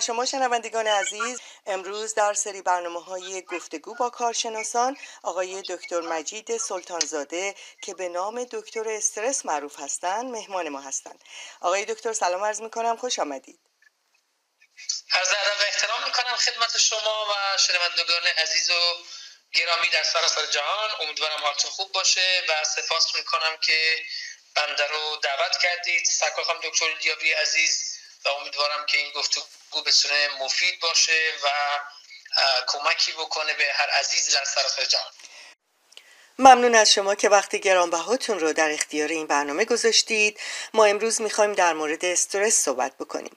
بر شما شنوندگان عزیز امروز در سری برنامه های گفتگو با کارشناسان آقای دکتر مجید سلطانزاده که به نام دکتر استرس معروف هستند مهمان ما هستند. آقای دکتر سلام عرض می کنم خوش آمدید. عرض ادب و احترام می‌کنم خدمت شما و شنوندگان عزیز و گرامی در سراسر جهان. امیدوارم حالتون خوب باشه و سپاس می‌کنم که بنده رو دعوت کردید. سرکار دکتر دیابی عزیز و امیدوارم که این گفتگو بتونه مفید باشه و کمکی بکنه به هر عزیز در سراسر جهان. ممنون از شما که وقت گرانبهاتون رو در اختیار این برنامه گذاشتید. ما امروز می‌خوایم در مورد استرس صحبت بکنیم.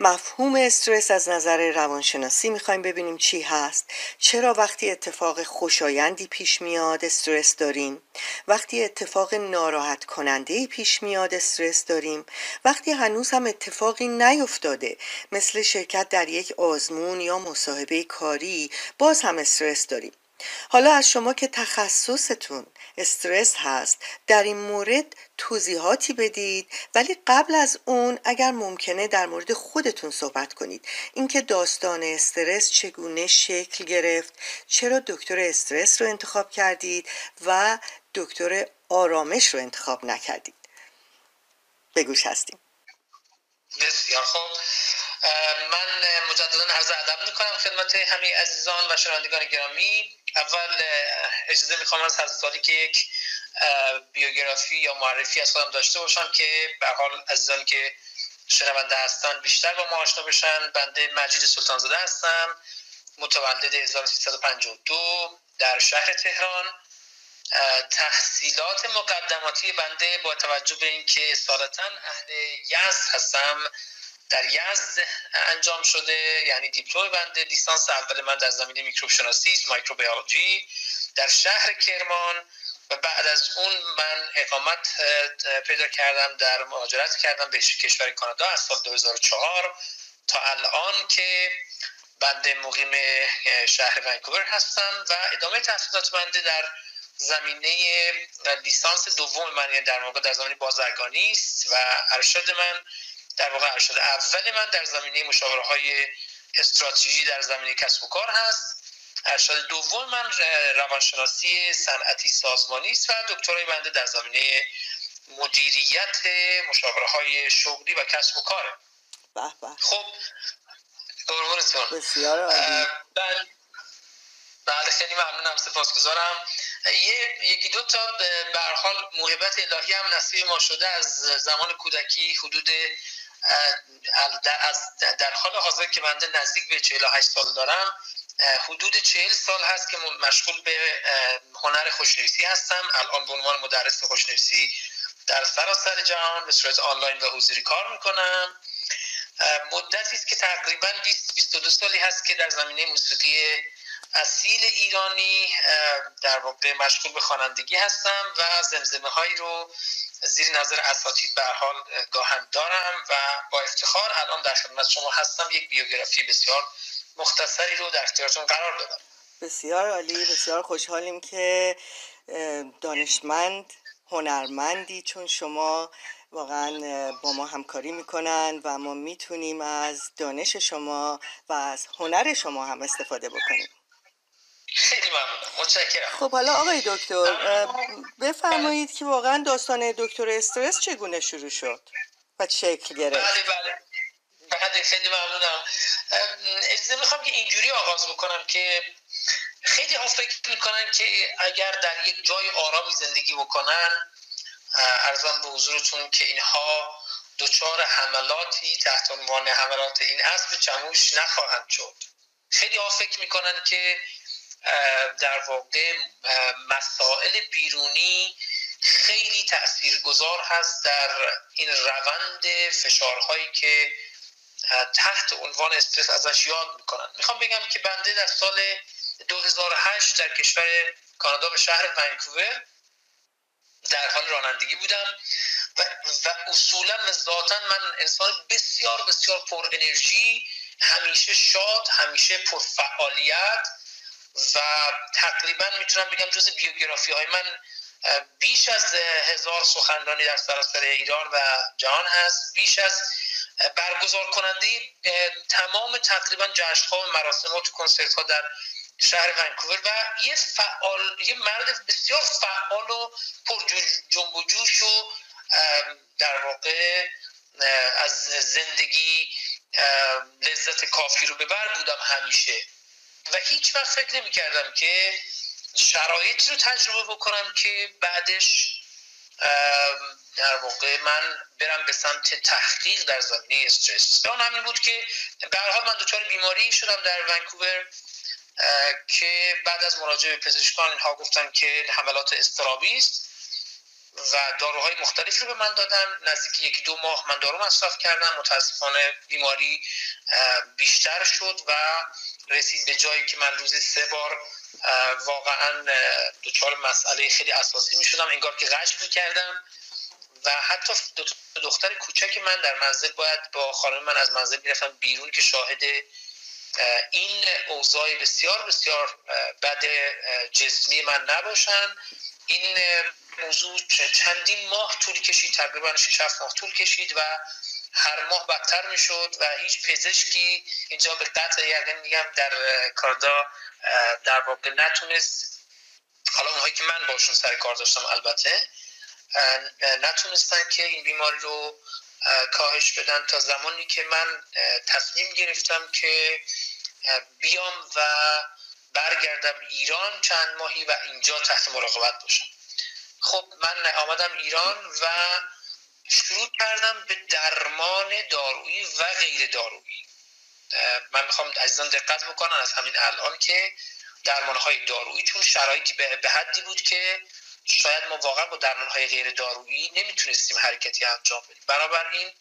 مفهوم استرس از نظر روانشناسی می‌خوایم ببینیم چی هست. چرا وقتی اتفاق خوشایندی پیش میاد استرس داریم؟ وقتی اتفاق ناراحت کننده پیش میاد استرس داریم؟ وقتی هنوز هم اتفاقی نیفتاده مثل شرکت در یک آزمون یا مصاحبه کاری باز هم استرس داریم. حالا از شما که تخصصتون استرس هست در این مورد توضیحاتی بدید. ولی قبل از اون اگر ممکنه در مورد خودتون صحبت کنید. اینکه داستان استرس چگونه شکل گرفت چرا دکتر استرس رو انتخاب کردید و دکتر آرامش رو انتخاب نکردید. بگوش هستیم. بسیار خوب. من مجددا عرض ادب می‌کنم خدمت همه عزیزان و شنوندگان گرامی. اول اجازه می‌خوام از حضرت که یک بیوگرافی یا معرفی از خودم داشته باشم که به حال عزیزانی که شنونده هستن بیشتر با ما آشنا بشن. بنده مجید سلطانزاده هستم متولد 1352 در شهر تهران. تحصیلات مقدماتی بنده با توجه به اینکه سالتا اهل یزد هستم. در یزد انجام شده یعنی دیپلم بنده لیسانس اول من در زمینه میکروب شناسی مایکروبیولوژی. در شهر کرمان و بعد از اون من اقامت پیدا کردم در مهاجرت کردم به کشور کانادا از سال 2004 تا الان که بنده مقیم شهر ونکوور هستم و ادامه تحصیلات بنده در زمینه لیسانس دوم من یعنی در واقع در زمینه بازرگانی است و ارشد من در واقع ارشد اول من در زمینه مشاوره های استراتژی در زمینه کسب و کار هست. ارشد دوم من روانشناسی صنعتی سازمانی است و دکترای بنده در زمینه مدیریت مشاوره های شغلی و کسب و کاره. خب قربونتون بسیار من بله خیلی ممنونم سپاسگزارم. یه یکی دو تا به حال موهبت الهی هم نصیب ما شده از زمان کودکی حدود در حال حاضر که بنده نزدیک به 48 سال دارم حدود 40 سال هست که مشغول به هنر خوشنویسی هستم. الان به عنوان مدرس خوشنویسی در سراسر جهان به صورت آنلاین و حضوری کار می‌کنم. مدتی است که تقریبا 20 22 سالی هست که در زمینه موسیقی اصیل ایرانی در واقع مشغول به خوانندگی هستم و زمزمه هایی رو زیر نظر اساتید به حال گاهن دارم و با افتخار الان در خدمت شما هستم. یک بیوگرافی بسیار مختصری رو در اختیارتون قرار دادم. بسیار عالی بسیار خوشحالیم که دانشمند هنرمندی چون شما واقعا با ما همکاری می‌کنن و ما می‌تونیم از دانش شما و از هنر شما هم استفاده بکنیم. خیلی ممنونم متشکرم. خب حالا آقای دکتر بفرمایید که واقعا داستان دکتر استرس چگونه شروع شد و شکل گرفت؟ بله بله. بله خیلی ممنونم. اجازه می‌خوام که اینجوری آغاز بکنم که خیلی ها فکر می‌کنن که اگر در یک جای آرامی زندگی بکنن ارزم به حضورتون که اینها دچار حملاتی تحت عنوان حملات این اسب چموش نخواهند شد. خیلی ها فکر می‌کنن که در واقع مسائل بیرونی خیلی تاثیرگذار هست در این روند فشارهایی که تحت عنوان استرس ازش یاد می‌کنن. می‌خوام بگم که بنده در سال 2008 در کشور کانادا به شهر ونکوور در حال رانندگی بودم و, و اصولا و ذاتا من انسان بسیار بسیار پر انرژی همیشه شاد همیشه پر فعالیت و تقریبا می‌تونم بگم جز بیوگرافی های من بیش از هزار سخنرانی در سراسر ایران و جهان هست. بیش از برگزار کننده تمام تقریبا جشنها و مراسمات و کنسرت ها در شهر ونکوور و یه فعال یه مرد بسیار فعال و پر جنب و جوش و در واقع از زندگی لذت کافی رو ببر بودم همیشه. و هیچ وقت فکر نمی کردم که شرایطی رو تجربه بکنم که بعدش در واقع من برم به سمت تحقیق در زمینه استرس. اون همین بود که به حال من دچار بیماری شدم در ونکوور که بعد از مراجعه به پزشکان اینها گفتن که حملات استرابی است. و داروهای مختلفی رو به من دادن. نزدیک یکی دو ماه من دارو مصرف کردم. متاسفانه بیماری بیشتر شد و رسید به جایی که من روزی سه بار واقعا دچار مسئله خیلی اساسی می شدم انگار که غش می کردم و حتی دختر کوچک من در منزل باید با خانم من از منزل می‌رفتم بیرون که شاهد این اوضاع بسیار بسیار بد جسمی من نباشن. این موضوع چندین ماه طول کشید تقریبا 6 ماه طول کشید و هر ماه بدتر می‌شد و هیچ پزشکی اینجا به قطع یقین میگم در کاردا در واقع نتونست حالا اونهایی که من باشون سر کار داشتم البته نتونستن که این بیماری رو کاهش بدن تا زمانی که من تصمیم گرفتم که بیام و برگردم ایران چند ماهی و اینجا تحت مراقبت باشم. خب من آمدم ایران و شروع کردم به درمان دارویی و غیر دارویی. من می‌خوام عزیزان دقت بکنن از همین الان که درمان های دارویی چون شرایطی به حدی بود که شاید ما واقعا با درمان های غیر دارویی نمی‌تونستیم حرکتی انجام بدیم. بنابراین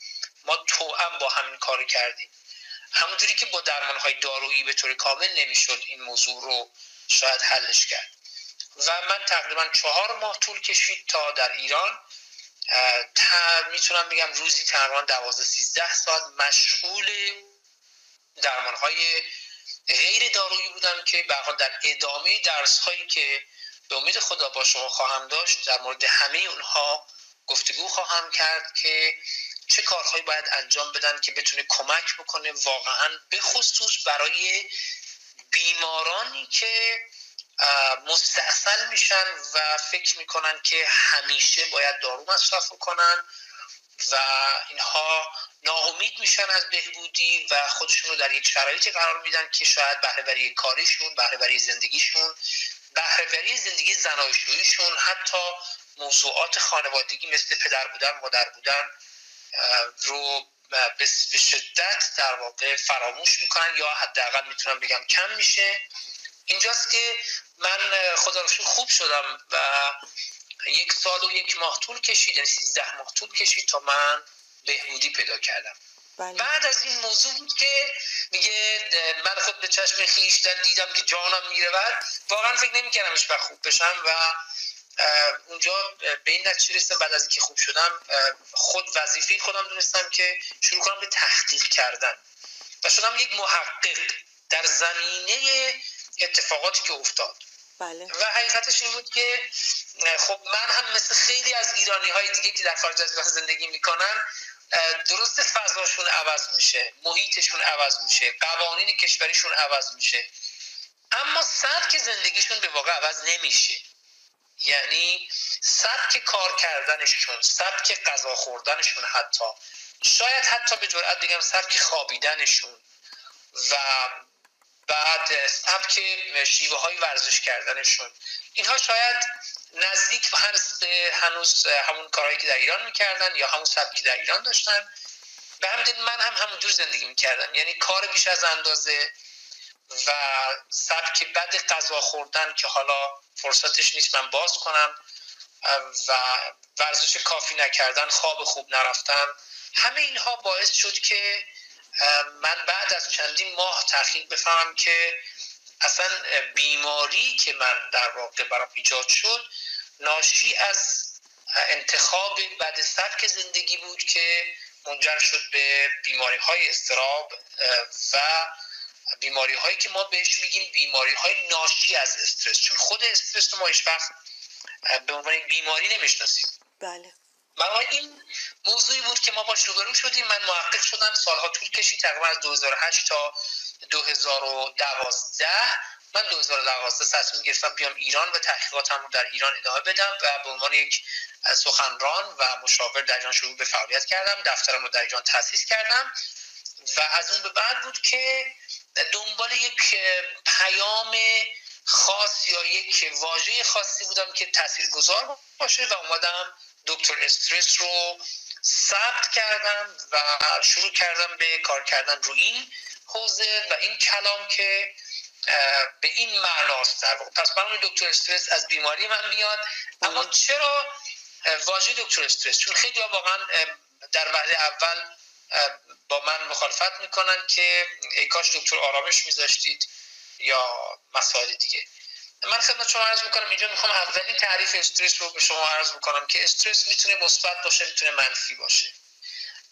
ما توأم با همین کار کردیم. همونجوری که با درمان های دارویی به طور کامل نمی‌شد این موضوع رو شاید حلش کرد. و من تقریبا چهار ماه طول کشید تا در ایران. می‌تونم بگم روزی تقریبا دوازده سیزده ساعت مشغول درمان های غیر دارویی بودم که به در ادامه درس هایی که به امید خدا با شما خواهم داشت در مورد همه اونها گفتگو خواهم کرد که چه کارهایی باید انجام بدن که بتونه کمک بکنه واقعا به خصوص برای بیمارانی که مستاصل میشن و فکر می‌کنن که همیشه باید دارو مصرف کنن و اینها ناامید میشن از بهبودی و خودشون رو در یک شرایطی قرار میدن که شاید بهرهوری کاریشون بهرهوری زندگیشون بهرهوری زندگی زناشوییشون حتی موضوعات خانوادگی مثل پدر بودن مادر بودن رو به شدت در واقع فراموش می‌کنن یا حداقل می‌تونم بگم کم میشه. اینجاست که من خدا رو خوب شدم و یک سال و یک ماه طول کشید یعنی سیزده ماه طول کشید تا من بهبودی پیدا کردم بله. بعد از این موضوع بود که میگه من خود به چشم خیشتن دیدم که جانم میره بعد واقعا فکر نمی‌کردم هیچ خوب بشم و اونجا به این نتیجه رسیدم بعد از اینکه خوب شدم خود وظیفه خودم دونستم که شروع کنم به تحقیق کردن و شدم یک محقق در زمینه اتفاقاتی که افتاد بله. و حقیقتش این بود که خب من هم مثل خیلی از ایرانی های دیگه که در خارج از زندگی می‌کنن درست فضاشون عوض میشه محیطشون عوض میشه قوانین کشوریشون عوض میشه اما سبک زندگیشون به واقع عوض نمیشه یعنی سبک کار کردنشون سبک غذا خوردنشون حتی شاید حتی به جرئت بگم سبک خوابیدنشون و بعد سبک شیوه های ورزش کردنشون اینها شاید نزدیک به هنوز همون کارهایی که در ایران می‌کردن یا همون سبکی در ایران داشتن. به همین من هم همونجور زندگی می‌کردم. یعنی کار بیش از اندازه و سبک بد غذا خوردن که حالا فرصتش نیست من باز کنم و ورزش کافی نکردن خواب خوب نرفتن همه اینها باعث شد که من بعد از چندین ماه تحقیق بفهمم که اصلا بیماری که من در واقع برام ایجاد شد ناشی از انتخاب بد سبک زندگی بود که منجر شد به بیماری های استراب و بیماری هایی که ما بهش میگیم بیماری های ناشی از استرس. چون خود استرس رو ما هیچ وقت به عنوان بیماری نمی‌شناسیم. بله. برای این موضوعی بود که ما باش روبرو شدیم. من محقق شدم. سالها طول کشید. تقریبا از 2008 تا 2012 من 2012 تصمیم گرفتم بیام ایران و تحقیقاتم رو در ایران ادامه بدم و به عنوان یک سخنران و مشاور در ایران شروع به فعالیت کردم. دفترم رو در ایران تاسیس کردم. و از اون به بعد بود که دنبال یک پیام خاص یا یک واژه خاصی بودم که تاثیرگذار باشه و اومدم دکتر استرس رو ثبت کردم و شروع کردم به کار کردن رو این حوزه و این کلام که به این معناست در پس برنامه دکتر استرس از بیماری من میاد. اما چرا واژه دکتر استرس؟ چون خیلی واقعا در وهله اول با من مخالفت می‌کنن که ای کاش دکتر آرامش میذاشتید یا مسائل دیگه. من خدمت شما عرض می‌کنم اینجا می‌خوام اولین تعریف استرس رو به شما عرض می‌کنم که استرس می‌تونه مثبت باشه می‌تونه منفی باشه.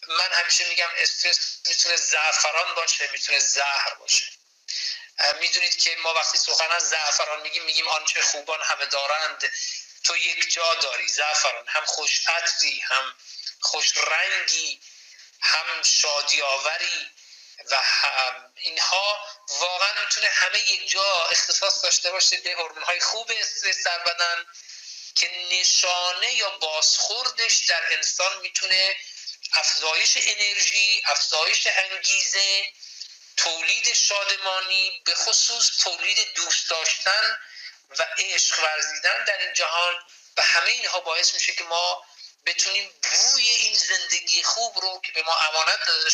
من همیشه میگم استرس می‌تونه زعفران باشه می‌تونه زهر باشه. می‌دونید که ما وقتی سخن از زعفران میگیم میگیم آنچه خوبان همه دارند. تو یک جا داری زعفران هم خوش عطری هم خوش رنگی هم شادی آوری و اینها واقعا می‌تونه همه یک جا اختصاص داشته باشه به هورمون های خوب استرس در بدن که نشانه یا بازخوردش در انسان می‌تونه افزایش انرژی افزایش انگیزه تولید شادمانی به خصوص تولید دوست داشتن و عشق ورزیدن در این جهان و همه اینها باعث میشه که ما بتونیم بوی این زندگی خوب رو که به ما امانت داده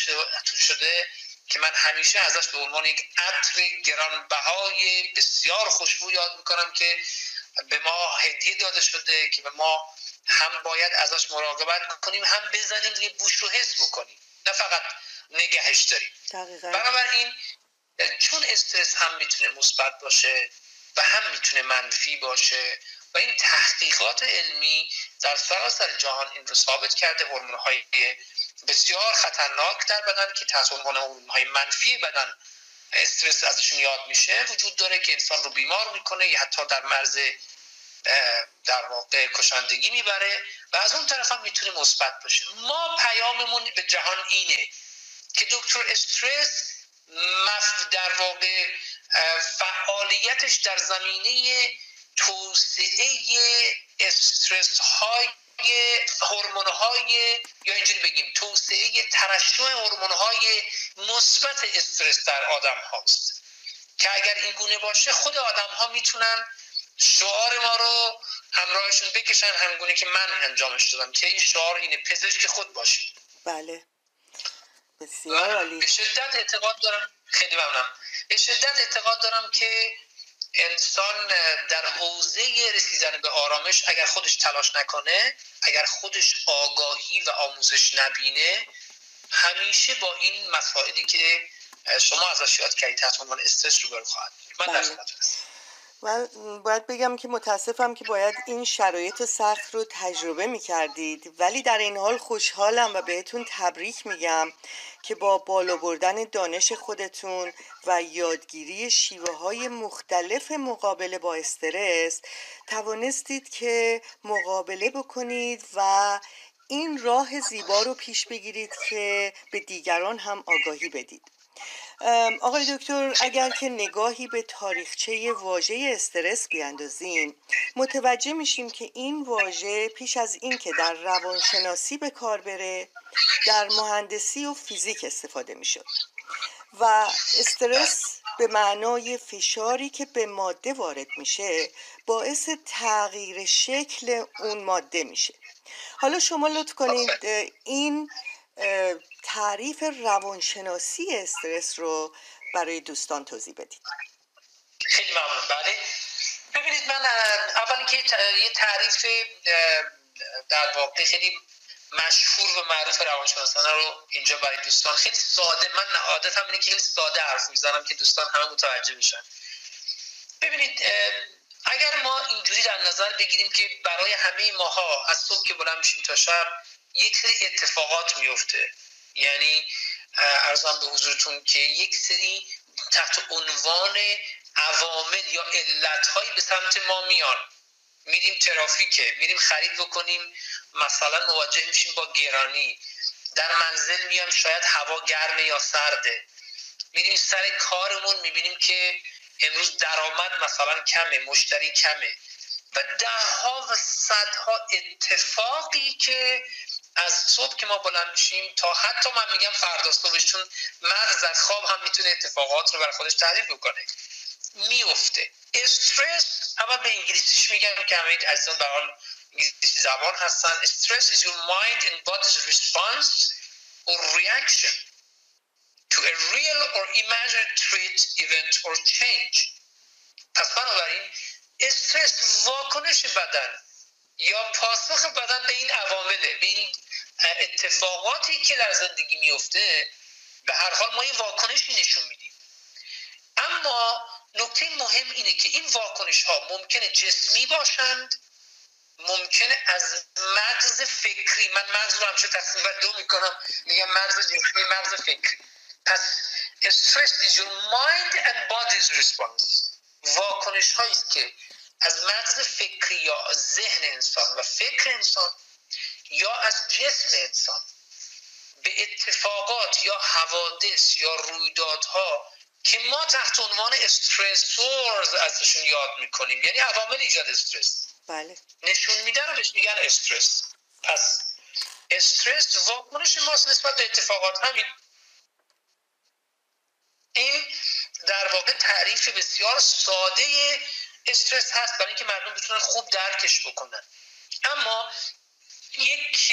شده که من همیشه ازش به عنوان یک عطر گرانبهای بسیار خوشبو یاد می‌کنم که به ما هدیه داده شده که به ما هم باید ازش مراقبت کنیم هم بزنیم روی بوش رو حس بکنیم. نه فقط نگهش داریم. بنابراین چون استرس هم می‌تونه مثبت باشه و هم می‌تونه منفی باشه و این تحقیقات علمی در سراسر جهان این رو ثابت کرده هورمون های بسیار خطرناک در بدن که تحت عنوان های منفی بدن استرس ازشون یاد میشه وجود داره که انسان رو بیمار می‌کنه یا حتی در مرز در واقع کشندگی می‌بره و از اون طرف هم می‌تونه مثبت باشه. ما پیاممون به جهان اینه که دکتر استرس در واقع فعالیتش در زمینه توسعه استرس های هورمون های یا اینجوری بگیم توسعه ترشح هورمون های مثبت استرس در آدم هاست. که اگر این گونه باشه خود آدم ها می‌تونن شعار ما رو همراهشون بکشن همگونه که من انجامش دادم که این شعار اینه پزشک خود باشید بله. بسیار عالی. به شدت اعتقاد دارم خیلی ممنونم. به شدت اعتقاد دارم که انسان در حوزه رسیدن به آرامش اگر خودش تلاش نکنه اگر خودش آگاهی و آموزش نبینه همیشه با این مسائلی که شما ازش یاد کردید تحت عنوان استرس رو خواهد من در بله. من باید بگم که متاسفم که باید این شرایط سخت رو تجربه می کردید ولی در این حال خوشحالم و بهتون تبریک میگم که با بالا بردن دانش خودتون و یادگیری شیوه های مختلف مقابله با استرس توانستید که مقابله بکنید و این راه زیبا رو پیش بگیرید که به دیگران هم آگاهی بدید. آقای دکتر اگر که نگاهی به تاریخچه واژه استرس بیاندازیم متوجه میشیم که این واژه پیش از اینکه در روانشناسی به کار بره در مهندسی و فیزیک استفاده می‌شد و استرس به معنای فشاری که به ماده وارد میشه باعث تغییر شکل اون ماده میشه. حالا شما لطف کنید این تعریف روانشناسی استرس رو برای دوستان توضیح بدید. خیلی ممنون. بله. ببینید من اول اینکه یه تعریف در واقع خیلی مشهور و معروف روانشناسانه رو اینجا برای دوستان. خیلی ساده من عادتم اینه که خیلی ساده حرف می‌زنم که دوستان همه متوجه بشن ببینید اگر ما اینجوری در نظر بگیریم که برای همه ماها از صبح که بلند میشیم تا شب یک سری اتفاقات میفته. یعنی ارزم به حضورتون که یک سری تحت عنوان عوامل یا علت هایی به سمت ما میان. میریم ترافیکه میریم خرید بکنیم مثلا مواجه میشیم با گرانی. در منزل میام شاید هوا گرمه یا سرده. میریم سر کارمون می‌بینیم که امروز درآمد مثلا کمه مشتری کمه. و دهها و صدها اتفاقی که از صبح که ما بلند میشیم تا حتی من میگم فردا صبحش چون مغز از خواب هم می‌تونه اتفاقات رو برای خودش تعریف بکنه. میفته استرس اما به انگلیسیش میگم که همه عزیزان به حال انگلیسی زبان هستن. استرس is your mind and body's response or reaction to a real or imaginary threat event or change. پس بنابراین استرس واکنش بدن. یا پاسخ بدن به این عوامله به این اتفاقاتی که در زندگی میفته به هر حال ما این واکنشی نشون میدیم. اما نکته مهم اینه که این واکنش ها ممکنه جسمی باشند ممکنه از مغز فکری من مغز رو همشه تقسیم دو می‌کنم میگم مغز جسمی مغز فکری. پس استرس is your mind and body's response. واکنش هایی که از مغز فکری یا ذهن انسان و فکر انسان یا از جسم انسان. به اتفاقات یا حوادث یا رویدادها که ما تحت عنوان استرسورز ازشون یاد می‌کنیم. یعنی عوامل ایجاد استرس. بله. نشون میدن رو بهش میگن استرس. پس استرس واکنش ماست نسبت به اتفاقات. همین. این در واقع تعریف بسیار ساده استرس هست برای اینکه مردم بتونن خوب درکش بکنن. اما یک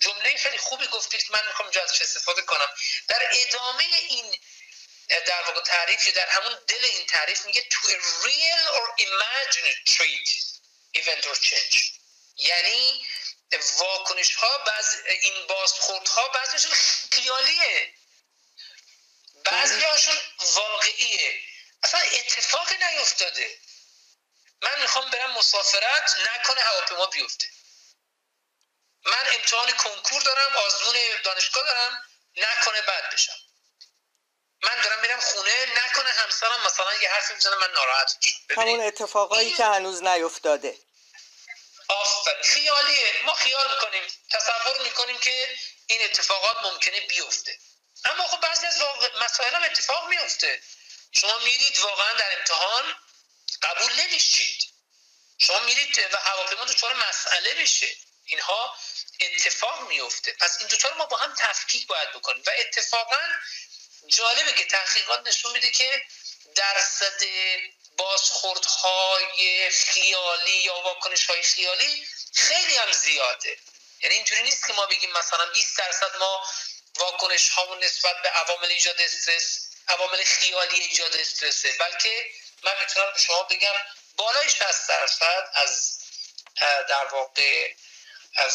جمله خیلی خوبی گفتید من می‌خوام اینجا ازش استفاده کنم. در ادامه این در واقع تعریف در همون دل این تعریف میگه to a real or imagined trait event or change. یعنی واکنش ها بعض این بازخورد ها بعضیشون خیالیه. بعضی هاشون واقعیه. اصلا اتفاقی نیفتاده. من می‌خوام برم مسافرت نکنه هواپیما بیفته. من امتحان کنکور دارم آزمون دانشگاه دارم نکنه بد بشم. من دارم میرم خونه نکنه همسرم مثلا یه حرفی می‌زنه من ناراحت بشم همون اتفاقایی که هنوز نیفتاده. آفرین. خیالیه. ما خیال می‌کنیم تصور می‌کنیم که این اتفاقات ممکنه بیفته. اما خب بعضی از مسائل هم اتفاق میفته شما میرید واقعا در امتحان قبول نمیشید. شما میرید و هواپیما دچار مسئله بشه. اینها اتفاق میفته. پس این دوتا رو ما با هم تفکیک باید بکنیم. و اتفاقا جالبه که تحقیقات نشون میده که درصد بازخوردهای خیالی یا واکنش های خیالی خیلی هم زیاده. یعنی اینجوری نیست که ما بگیم مثلا 20 درصد ما واکنش هامون نسبت به عوامل ایجاد استرس عوامل خیالی ایجاد استرسه. بلکه من می‌تونم به شما بگم بالای 60 درصد از در واقع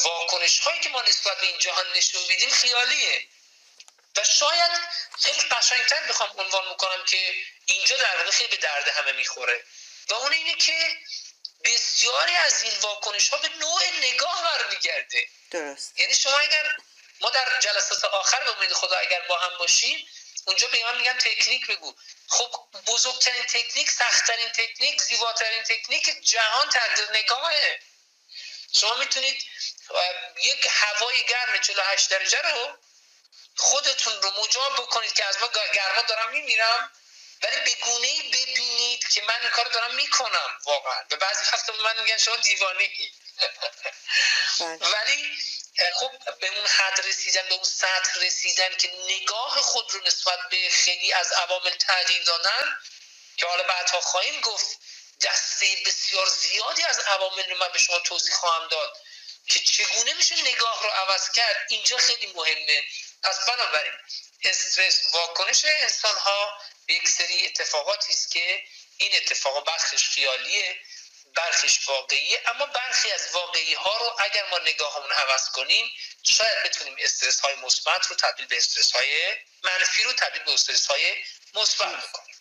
واکنش هایی که ما نسبت به این جهان نشون میدیم خیالیه. و شاید خیلی قشنگتر بخوام عنوان می‌کنم که اینجا در واقع خیلی به درد همه می‌خوره. و اون اینه که بسیاری از این واکنش ها به نوع نگاه برمیگرده. درست. یعنی شما اگر ما در جلسات آخر به امید خدا اگر با هم باشیم اونجا به من میگن تکنیک بگو. خب بزرگترین تکنیک سختترین تکنیک زیباترین تکنیک جهان تغییر نگاهه. شما می‌تونید یک هوای گرم 48 درجه رو خودتون رو مجاب بکنید که از ما گرما دارم میمیرم ولی به گونه ای ببینید که من این کار دارم می‌کنم واقعا. به بعضی وقتا من میگن شما دیوانه ای بله. ولی خب به اون حد رسیدن به اون سطح رسیدن که نگاه خود رو نسبت به خیلی از عوامل تغییر دادن که حالا بعدها خواهیم گفت دسته بسیار زیادی از عوامل رو من به شما توضیح خواهم داد که چگونه میشه نگاه رو عوض کرد. اینجا خیلی مهمه. پس بنابراین استرس واکنش انسان ها به یک سری اتفاقاتی است که این اتفاق بخشش خیالیه. برخیش واقعیه اما برخی از واقعی ها رو اگر ما نگاهمون عوض کنیم شاید بتونیم استرس های مثبت رو تبدیل به استرس های منفی رو تبدیل به استرس های مثبت بکنیم.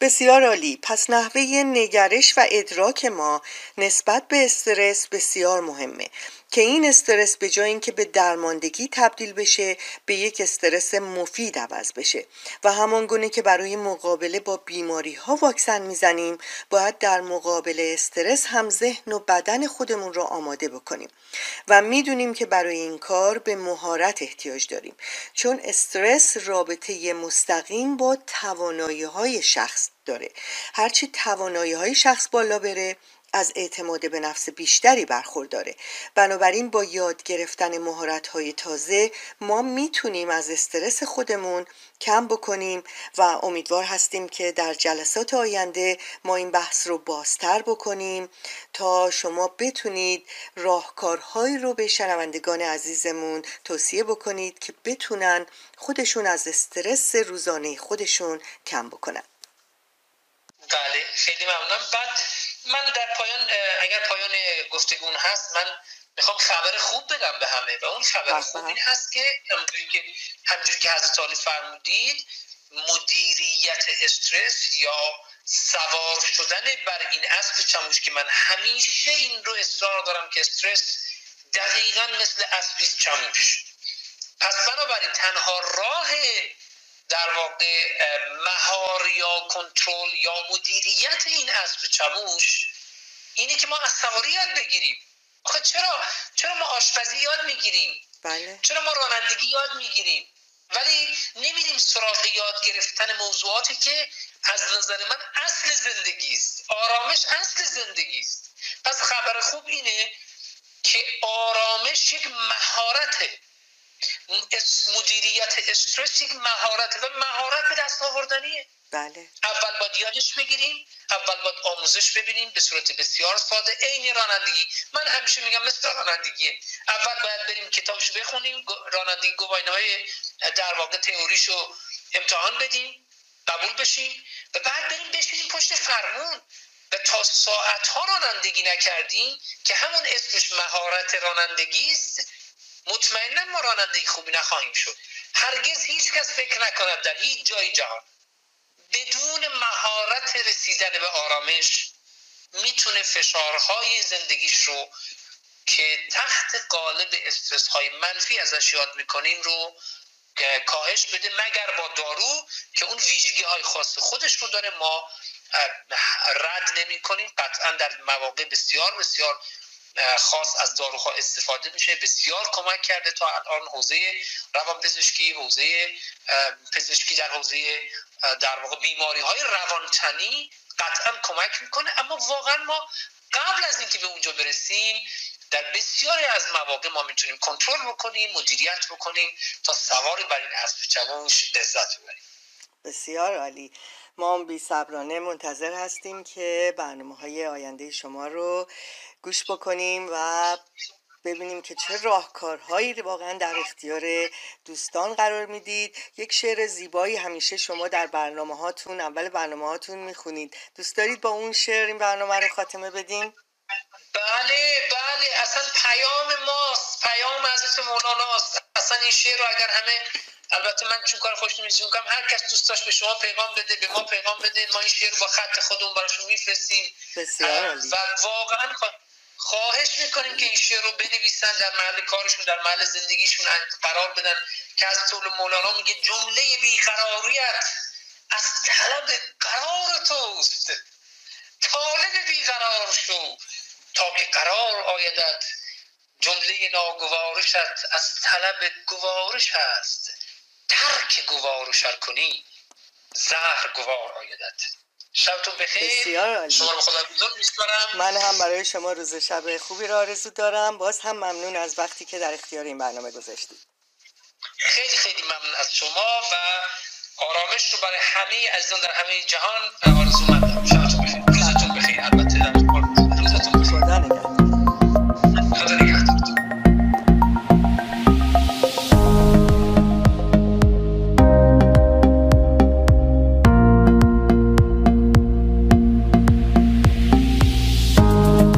بسیار عالی. پس نحوه نگرش و ادراک ما نسبت به استرس بسیار مهمه. که این استرس به جای اینکه به درماندگی تبدیل بشه به یک استرس مفید عوض بشه. و همان گونه که برای مقابله با بیماری ها واکسن می‌زنیم باید در مقابل استرس هم ذهن و بدن خودمون رو آماده بکنیم. و می‌دونیم که برای این کار به مهارت احتیاج داریم. چون استرس رابطه مستقیم با توانایی های شخص داره. هرچی توانایی های شخص بالا بره از اعتماد به نفس بیشتری برخورداره. بنابراین با یاد گرفتن مهارت های تازه ما می‌تونیم از استرس خودمون کم بکنیم و امیدوار هستیم که در جلسات آینده ما این بحث رو بازتر بکنیم تا شما بتونید راهکارهایی رو به شنوندگان عزیزمون توصیه بکنید که بتونن خودشون از استرس روزانه خودشون کم بکنن. بله خیلی ممنونم بعد من در پایان اگر پایان گفتگون هست من می‌خوام خبر خوب بدم به همه و اون خبر خوب این هست که همجوری که حضرت عالی فرمودید مدیریت استرس یا سوار شدن بر این اسب چموش که من همیشه این رو اصرار دارم که استرس دقیقا مثل اسبی چموش. پس بنابراین تنها راه در واقع مهار یا کنترل یا مدیریت این اسب چموش اینه که ما از سواری یاد بگیریم. آخه چرا؟ چرا ما آشپزی یاد می‌گیریم؟ بله. چرا ما رانندگی یاد می‌گیریم؟ ولی نمیریم سراغ یاد گرفتن موضوعاتی که از نظر من اصل زندگی است. آرامش اصل زندگی است. پس خبر خوب اینه که آرامش یک مهارته. مدیریت استرس یک مهارت و مهارت به دست آوردنیه. بله. اول باید یادش بگیریم اول باید آموزش ببینیم به صورت بسیار ساده عین رانندگی. من همیشه میگم مثل رانندگیه اول باید بریم کتابش بخونیم رانندگی گواهینامه های در واقع تئوریشو امتحان بدیم قبول بشیم. و بعد بریم بشینیم پشت فرمون. و تا ساعت ها رانندگی نکردیم که همون اسمش مهارت رانندگی است مطمئنا ما رانندگی خوبی نخواهیم شد. هرگز هیچ کس فکر نکند در هیچ جای جهان بدون مهارت رسیدن به آرامش می‌تونه فشارهای زندگیش رو که تحت قالب استرس های منفی ازش یاد می‌کنیم رو کاهش بده مگر با دارو که اون ویژگی های خاص خودش رو داره. ما رد نمی کنیم قطعا در مواقع بسیار بسیار خاص از داروها استفاده میشه. بسیار کمک کرده تا الان حوزه روان پزشکی حوزه پزشکی در حوزه در واقع بیماری های روانتنی قطعا کمک می‌کنه. اما واقعا ما قبل از اینکه به اونجا برسیم در بسیاری از مواقع ما می‌تونیم کنترل بکنیم مدیریت بکنیم تا سوار بر این اسب چموش لذت ببریم. بسیار عالی. ما بی صبرانه منتظر هستیم که برنامه های آینده شما رو گوش بکنیم و ببینیم که چه راهکارهایی واقعا در اختیار دوستان قرار می‌دید. یک شعر زیبایی همیشه شما در برنامه هاتون اول برنامه هاتون می‌خونید. دوست دارید با اون شعر این برنامه رو خاتمه بدیم؟ بله بله. اصلا پیام ماست. پیام حضرت مولاناست اصلا این شعر رو اگر همه البته من چون کار خوش نمیسی می‌کنم هر کس دوست داشت به شما پیغام بده به ما پیغام بده ما این شعر با خط خودمون براشون میفرستیم. و واقعا خواهش می‌کنیم که این شعر رو بنویسن در محل کارشون در محل زندگیشون قرار بدن. که از طول مولانا میگه جمله بیقراریت از طلب قرار توست. طالب بیقرار شو تا که قرار آیدد جمله ناگوارشت از طلب گوارش هست. ترک گوارش کنی زهر گوار آیدد شبتون بخیر. بسیار عالی. شما رو خدا بزرگ میسپارم من هم برای شما روز شب خوبی را آرزو دارم. باز هم ممنون از وقتی که در اختیار این برنامه گذاشتید. خیلی خیلی ممنون از شما و آرامش رو برای همه عزیزان در همه جهان آرزو مندم. شبتون بخیر. روزتون بخیر. البته.